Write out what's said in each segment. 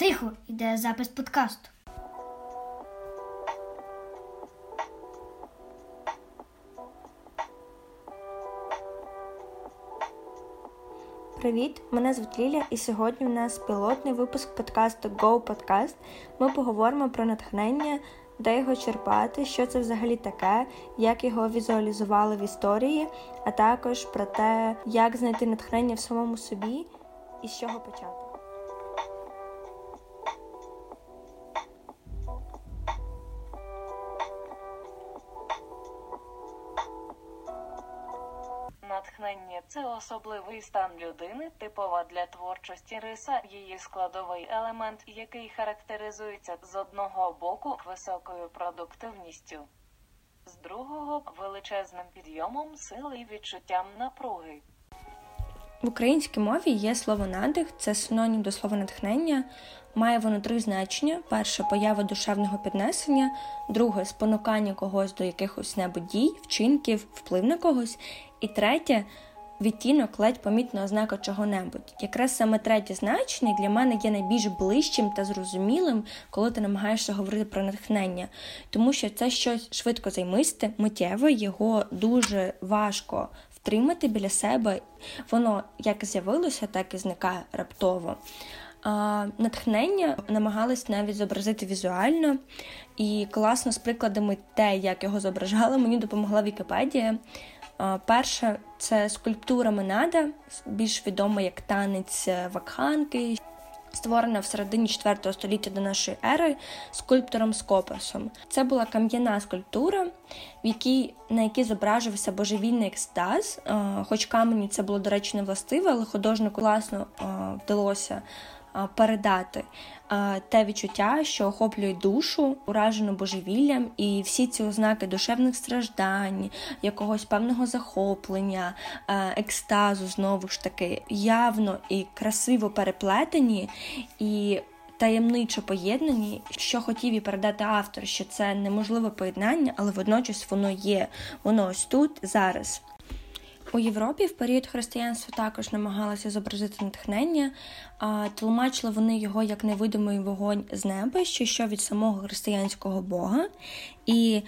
Тихо, іде запис подкасту. Привіт, мене звуть Ліля, і сьогодні у нас пілотний випуск подкасту Go Podcast. Ми поговоримо про натхнення, де його черпати, що це взагалі таке, як його візуалізували в історії, а також про те, як знайти натхнення в самому собі і з чого почати. Натхнення. Це особливий стан людини, типова для творчості риса, її складовий елемент, який характеризується з одного боку високою продуктивністю, з другого величезним підйомом сили і відчуттям напруги. В українській мові є слово надих, це синонім до слова натхнення. Має воно три значення: перше поява душевного піднесення, друге спонукання когось до якихось небудь дій, вчинків, вплив на когось, і третє відтінок ледь помітна ознака чого-небудь. Якраз саме третє значення для мене є найбільш ближчим та зрозумілим, коли ти намагаєшся говорити про натхнення, тому що це щось швидко займисте, миттєве, його дуже важко втримати біля себе. Воно як з'явилося, так і зникає раптово. А, Натхнення намагались навіть зобразити візуально, і класно з прикладами те, як його зображали, мені допомогла Вікіпедія. Перше це скульптура Менада, більш відома як танець вакханки, створена в середині 4 століття до нашої ери скульптором Скоперсом. Це була кам'яна скульптура, в якій на якій зображувався божевільний екстаз. Хоч камені це було, до речі, не властиве, але художнику класно вдалося передати те відчуття, що охоплює душу, уражену божевіллям, і всі ці ознаки душевних страждань, якогось певного захоплення, екстазу знову ж таки явно і красиво переплетені і. Таємничо поєднані, що хотів і передати автор, що це неможливе поєднання, але водночас воно є, воно ось тут зараз. У Європі в період християнства також намагалися зобразити натхнення, а тлумачили вони його як невидимий вогонь з неба, що йшов від самого християнського Бога. І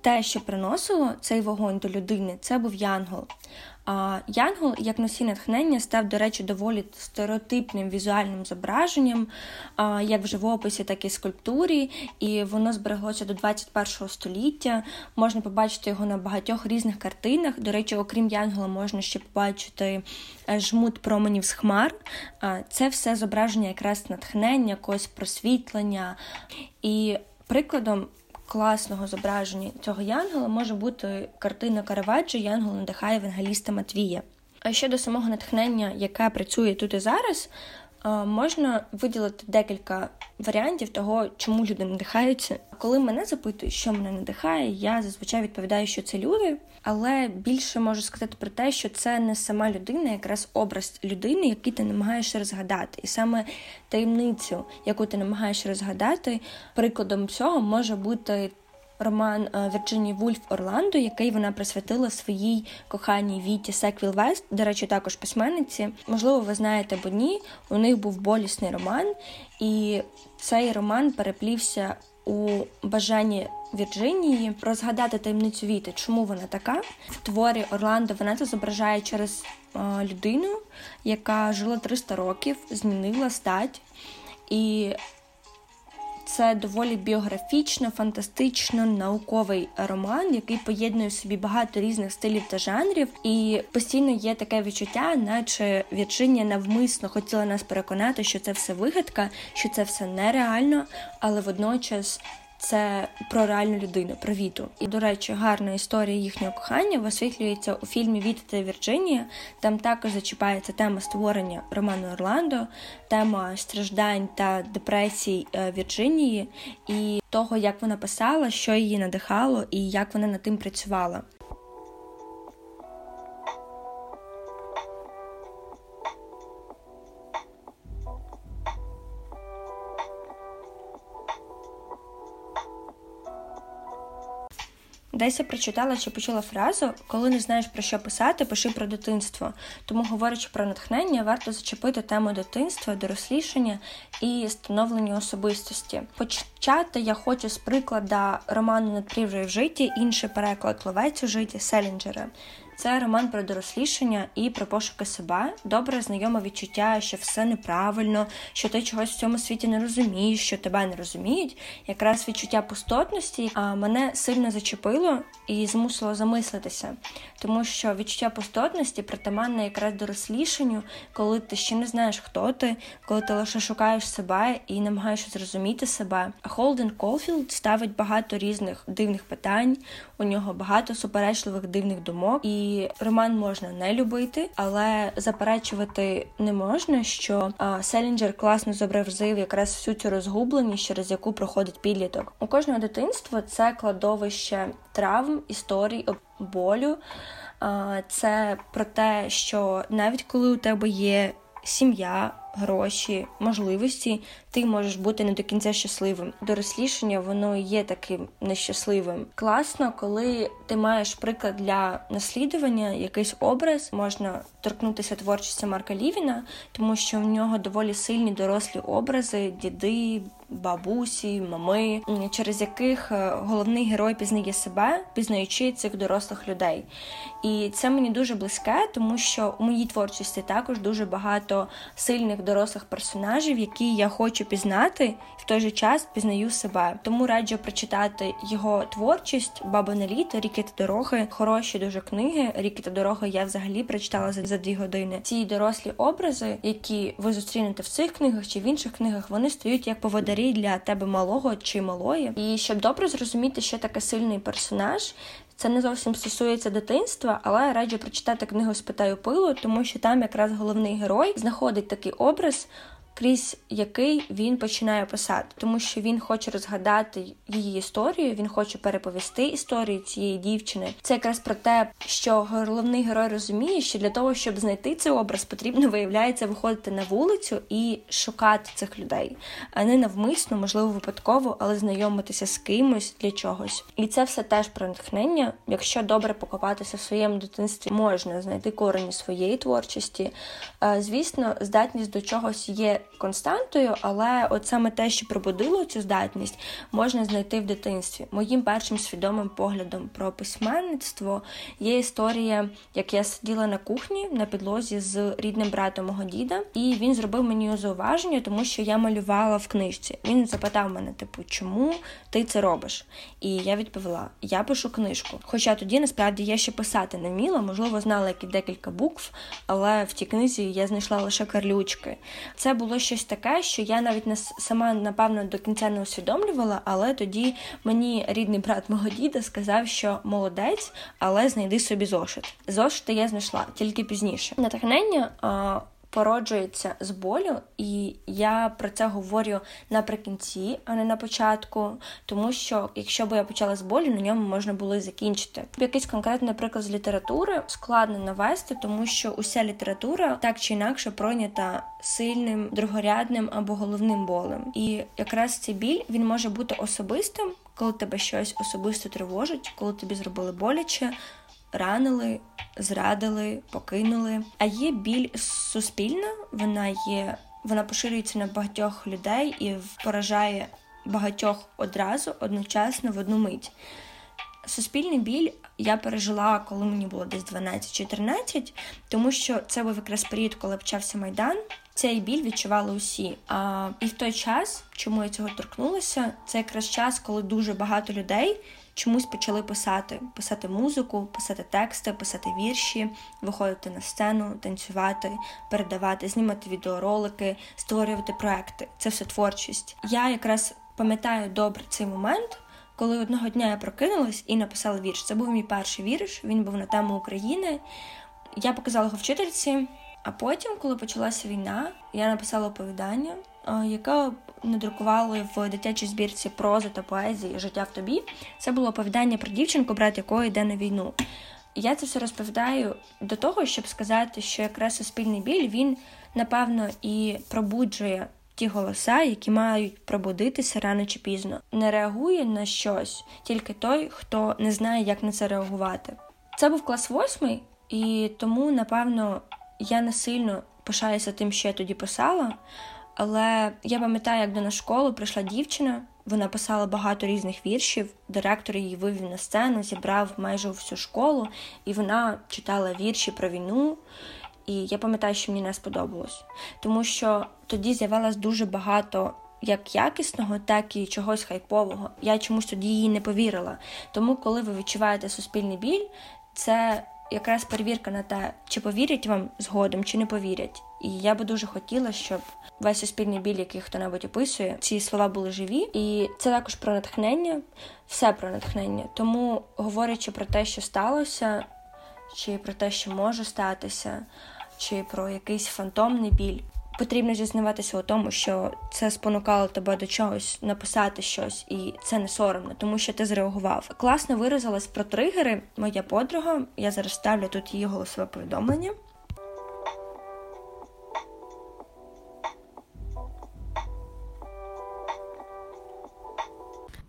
те, що приносило цей вогонь до людини, це був янгол. А Янгол, як носій натхнення, став, до речі, доволі стереотипним візуальним зображенням, як в живописі, так і в скульптурі, і воно збереглося до 21 століття. Можна побачити його на багатьох різних картинах. До речі, окрім Янгола, можна ще побачити е, жмут променів з хмар. Це все зображення якраз натхнення, якогось просвітлення. І прикладом класного зображення цього янгола може бути картина Караваджо Янгол надихає евангеліста Матвія. А щодо самого натхнення, яке працює тут і зараз, можна виділити декілька варіантів того, чому люди надихаються. Коли мене запитують, що мене надихає, я зазвичай відповідаю, що це люди, але більше можу сказати про те, що це не сама людина, якраз образ людини, який ти намагаєшся розгадати, і саме таємницю, яку ти намагаєшся розгадати, прикладом цього може бути роман е, Вірджині Вульф Орландо, який вона присвятила своїй коханій Віті Секвіл Вест, до речі, також письменниці. Можливо, ви знаєте або ні. У них був болісний роман, і цей роман переплівся у бажанні Вірджинії розгадати таємницю Віти, чому вона така. В творі Орландо вона це зображає через е, людину, яка жила 300 років, змінила стать. І це доволі біографічно, фантастично науковий роман, який поєднує в собі багато різних стилів та жанрів, і постійно є таке відчуття, наче Вірджинія навмисно хотіла нас переконати, що це все вигадка, що це все нереально, але водночас це про реальну людину, про Віту. І, до речі, гарна історія їхнього кохання висвітлюється у фільмі Віта та Вірджинія. Там також зачіпається тема створення роману Орландо, тема страждань та депресій е, Вірджинії і того, як вона писала, що її надихало і як вона над тим працювала. Десь я прочитала чи почула фразу, коли не знаєш про що писати, пиши про дитинство. Тому, говорячи про натхнення, варто зачепити тему дитинства, дорослішання і становлення особистості. Почати я хочу з приклада роману «Надпріржої в житті, інший переклад «Ловець у житті Селінджера. Це роман про дорослішання і про пошуки себе. Добре знайоме відчуття, що все неправильно, що ти чогось в цьому світі не розумієш, що тебе не розуміють. Якраз відчуття пустотності а мене сильно зачепило і змусило замислитися, тому що відчуття пустотності притаманне якраз дорослішанню, коли ти ще не знаєш, хто ти, коли ти лише шукаєш себе і намагаєшся зрозуміти себе. Холден Колфілд ставить багато різних дивних питань. У нього багато суперечливих дивних думок і роман можна не любити, але заперечувати не можна, що а, Селінджер класно зобразив якраз всю цю розгубленість, через яку проходить підліток. У кожного дитинства це кладовище травм, історій, болю. А, це про те, що навіть коли у тебе є сім'я, гроші, можливості, ти можеш бути не до кінця щасливим. Дорослішання воно є таким нещасливим. Класно, коли ти маєш приклад для наслідування, якийсь образ можна торкнутися творчості Марка Лівіна, тому що в нього доволі сильні дорослі образи, діди. Бабусі, мами, через яких е, головний герой пізнає себе, пізнаючи цих дорослих людей. І це мені дуже близьке, тому що у моїй творчості також дуже багато сильних дорослих персонажів, які я хочу пізнати, в той же час пізнаю себе. Тому раджу прочитати його творчість, баба на літо, ріки та дороги, хороші дуже книги. Ріки та дороги я взагалі прочитала за, за дві години. Ці дорослі образи, які ви зустрінете в цих книгах чи в інших книгах, вони стають як поводарі для тебе малого чи малої. І щоб добре зрозуміти, що таке сильний персонаж. Це не зовсім стосується дитинства, але раджу прочитати книгу Спитаю пилу, тому що там якраз головний герой знаходить такий образ крізь який він починає писати, тому що він хоче розгадати її історію, він хоче переповісти історію цієї дівчини. Це якраз про те, що головний герой розуміє, що для того, щоб знайти цей образ, потрібно виявляється виходити на вулицю і шукати цих людей, а не навмисно, можливо, випадково, але знайомитися з кимось для чогось. І це все теж про натхнення. Якщо добре покопатися в своєму дитинстві, можна знайти корені своєї творчості. Звісно, здатність до чогось є константою, але от саме те, що пробудило цю здатність, можна знайти в дитинстві. Моїм першим свідомим поглядом про письменництво є історія, як я сиділа на кухні на підлозі з рідним братом мого діда, і він зробив мені зауваження, тому що я малювала в книжці. Він запитав мене, типу, чому ти це робиш? І я відповіла: я пишу книжку. Хоча тоді насправді я ще писати не вміла, можливо, знала які декілька букв, але в тій книзі я знайшла лише карлючки. Це було щось таке, що я навіть не сама напевно до кінця не усвідомлювала, але тоді мені рідний брат мого діда сказав, що молодець, але знайди собі зошит. Зошити я знайшла тільки пізніше. Натхнення породжується з болю, і я про це говорю наприкінці, а не на початку. Тому що, якщо б я почала з болю, на ньому можна було і закінчити. Якийсь конкретний приклад з літератури складно навести, тому що уся література так чи інакше пройнята сильним, другорядним або головним болем. І якраз цей біль він може бути особистим, коли тебе щось особисто тривожить, коли тобі зробили боляче ранили, зрадили, покинули. А є біль суспільна, вона є, вона поширюється на багатьох людей і поражає багатьох одразу одночасно в одну мить. Суспільний біль я пережила, коли мені було десь 12-14, тому що це був якраз період, коли почався майдан. Цей біль відчували усі. А, І в той час, чому я цього торкнулася, це якраз час, коли дуже багато людей чомусь почали писати, писати музику, писати тексти, писати вірші, виходити на сцену, танцювати, передавати, знімати відеоролики, створювати проекти. Це все творчість. Я якраз пам'ятаю добре цей момент. Коли одного дня я прокинулась і написала вірш. Це був мій перший вірш, він був на тему України. Я показала його вчительці, а потім, коли почалася війна, я написала оповідання, яке надрукували в дитячій збірці прози та поезії Життя в тобі. Це було оповідання про дівчинку, брат якої йде на війну. Я це все розповідаю до того, щоб сказати, що якраз суспільний біль він напевно і пробуджує ті голоса, які мають пробудитися рано чи пізно. Не реагує на щось тільки той, хто не знає, як на це реагувати. Це був клас восьмий, і тому, напевно, я не сильно пишаюся тим, що я тоді писала. Але я пам'ятаю, як до нас школу прийшла дівчина. Вона писала багато різних віршів. Директор її вивів на сцену, зібрав майже всю школу, і вона читала вірші про війну. І я пам'ятаю, що мені не сподобалось, тому що тоді з'явилось дуже багато як якісного, так і чогось хайпового. Я чомусь тоді їй не повірила. Тому, коли ви відчуваєте суспільний біль, це якраз перевірка на те, чи повірять вам згодом, чи не повірять. І я би дуже хотіла, щоб весь суспільний біль, який хто-небудь описує, ці слова були живі. І це також про натхнення, все про натхнення. Тому, говорячи про те, що сталося, чи про те, що може статися, чи про якийсь фантомний біль. Потрібно зізнаватися у тому, що це спонукало тебе до чогось написати щось, і це не соромно, тому що ти зреагував. Класно виразилась про тригери. Моя подруга. Я зараз ставлю тут її голосове повідомлення.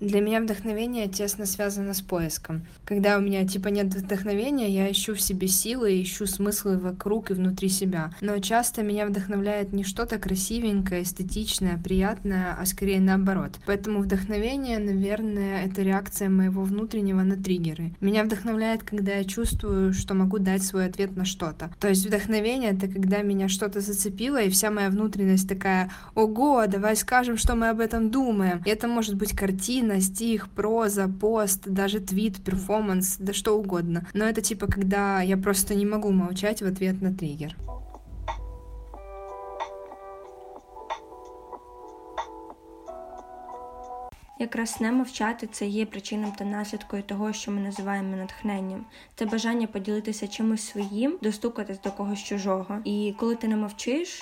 Для меня вдохновение тесно связано с поиском. Когда у меня типа нет вдохновения, я ищу в себе силы, ищу смыслы вокруг и внутри себя. Но часто меня вдохновляет не что-то красивенькое, эстетичное, приятное, а скорее наоборот. Поэтому вдохновение, наверное, это реакция моего внутреннего на триггеры. Меня вдохновляет, когда я чувствую, что могу дать свой ответ на что-то. То есть вдохновение — это когда меня что-то зацепило, и вся моя внутренность такая «Ого, давай скажем, что мы об этом думаем». И это может быть картина, картина, стих, проза, пост, даже твит, перформанс, да что угодно. Но это типа, когда я просто не могу молчать в ответ на триггер. Якраз не мовчати це є причиною та наслідкою того, що ми називаємо натхненням. Це бажання поділитися чимось своїм, достукатись до когось чужого. І коли ти не мовчиш,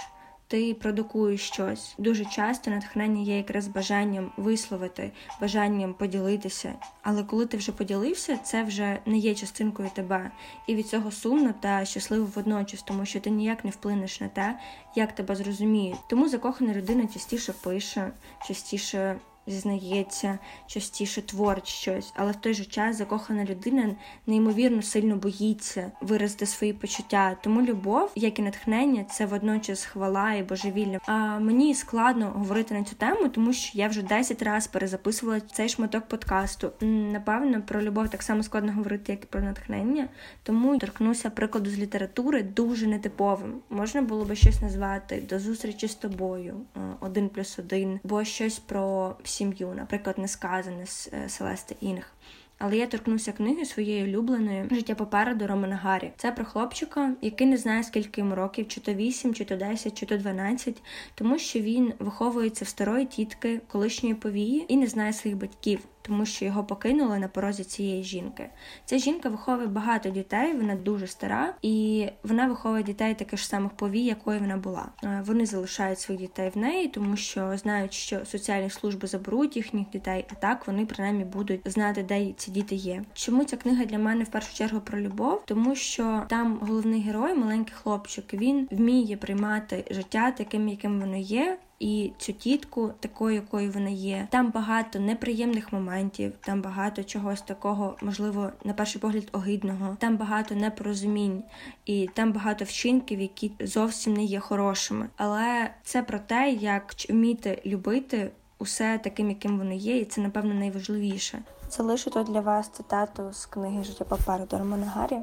ти продукуєш щось. Дуже часто натхнення є якраз бажанням висловити, бажанням поділитися. Але коли ти вже поділився, це вже не є частинкою тебе. І від цього сумно та щасливо водночас, тому що ти ніяк не вплинеш на те, як тебе зрозуміють. Тому закохана людина частіше пише, частіше зізнається, частіше творить щось, але в той же час закохана людина неймовірно сильно боїться виразити свої почуття. Тому любов, як і натхнення, це водночас хвала і божевілля. А мені складно говорити на цю тему, тому що я вже 10 разів перезаписувала цей шматок подкасту. Напевно, про любов так само складно говорити, як і про натхнення, тому торкнуся прикладу з літератури дуже нетиповим. Можна було би щось назвати до зустрічі з тобою, один плюс один, бо щось про сім'ю, наприклад, несказане з е, Селести Інг. Але я торкнуся книги своєї улюбленої життя попереду Романа Гаррі. Це про хлопчика, який не знає, скільки йому років, чи то 8, чи то 10, чи то 12, тому що він виховується в старої тітки колишньої повії і не знає своїх батьків тому що його покинули на порозі цієї жінки. Ця жінка виховує багато дітей, вона дуже стара, і вона виховує дітей таких ж самих повій, якою вона була. Е, вони залишають своїх дітей в неї, тому що знають, що соціальні служби заберуть їхніх дітей, а так вони принаймні будуть знати, де ці діти є. Чому ця книга для мене в першу чергу про любов? Тому що там головний герой, маленький хлопчик, він вміє приймати життя таким, яким воно є і цю тітку, такою, якою вона є. Там багато неприємних моментів, там багато чогось такого, можливо, на перший погляд, огидного, там багато непорозумінь, і там багато вчинків, які зовсім не є хорошими. Але це про те, як вміти любити усе таким, яким воно є, і це напевно найважливіше. Залишу тут для вас цитату з книги Життя попереду Романа Гаррі.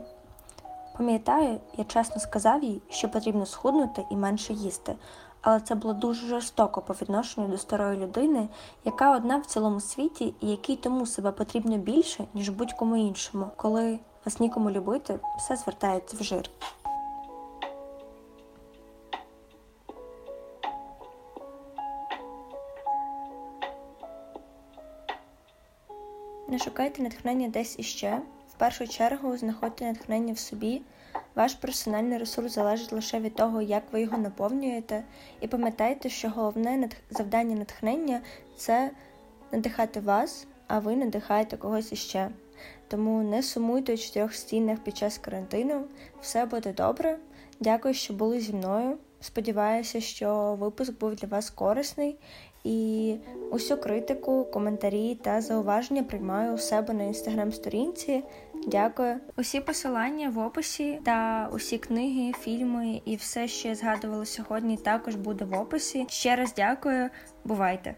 Пам'ятаю, я чесно сказав їй, що потрібно схуднути і менше їсти, але це було дуже жорстоко по відношенню до старої людини, яка одна в цілому світі і якій тому себе потрібно більше, ніж будь-кому іншому. Коли вас нікому любити, все звертається в жир. Не шукайте натхнення десь іще. В першу чергу знаходьте натхнення в собі. Ваш персональний ресурс залежить лише від того, як ви його наповнюєте, і пам'ятайте, що головне завдання натхнення це надихати вас, а ви надихаєте когось іще. Тому не сумуйте у чотирьох стінах під час карантину, все буде добре. Дякую, що були зі мною. Сподіваюся, що випуск був для вас корисний і усю критику, коментарі та зауваження приймаю у себе на інстаграм-сторінці. Дякую. Усі посилання в описі та усі книги, фільми і все, що я згадувала сьогодні, також буде в описі. Ще раз дякую. Бувайте!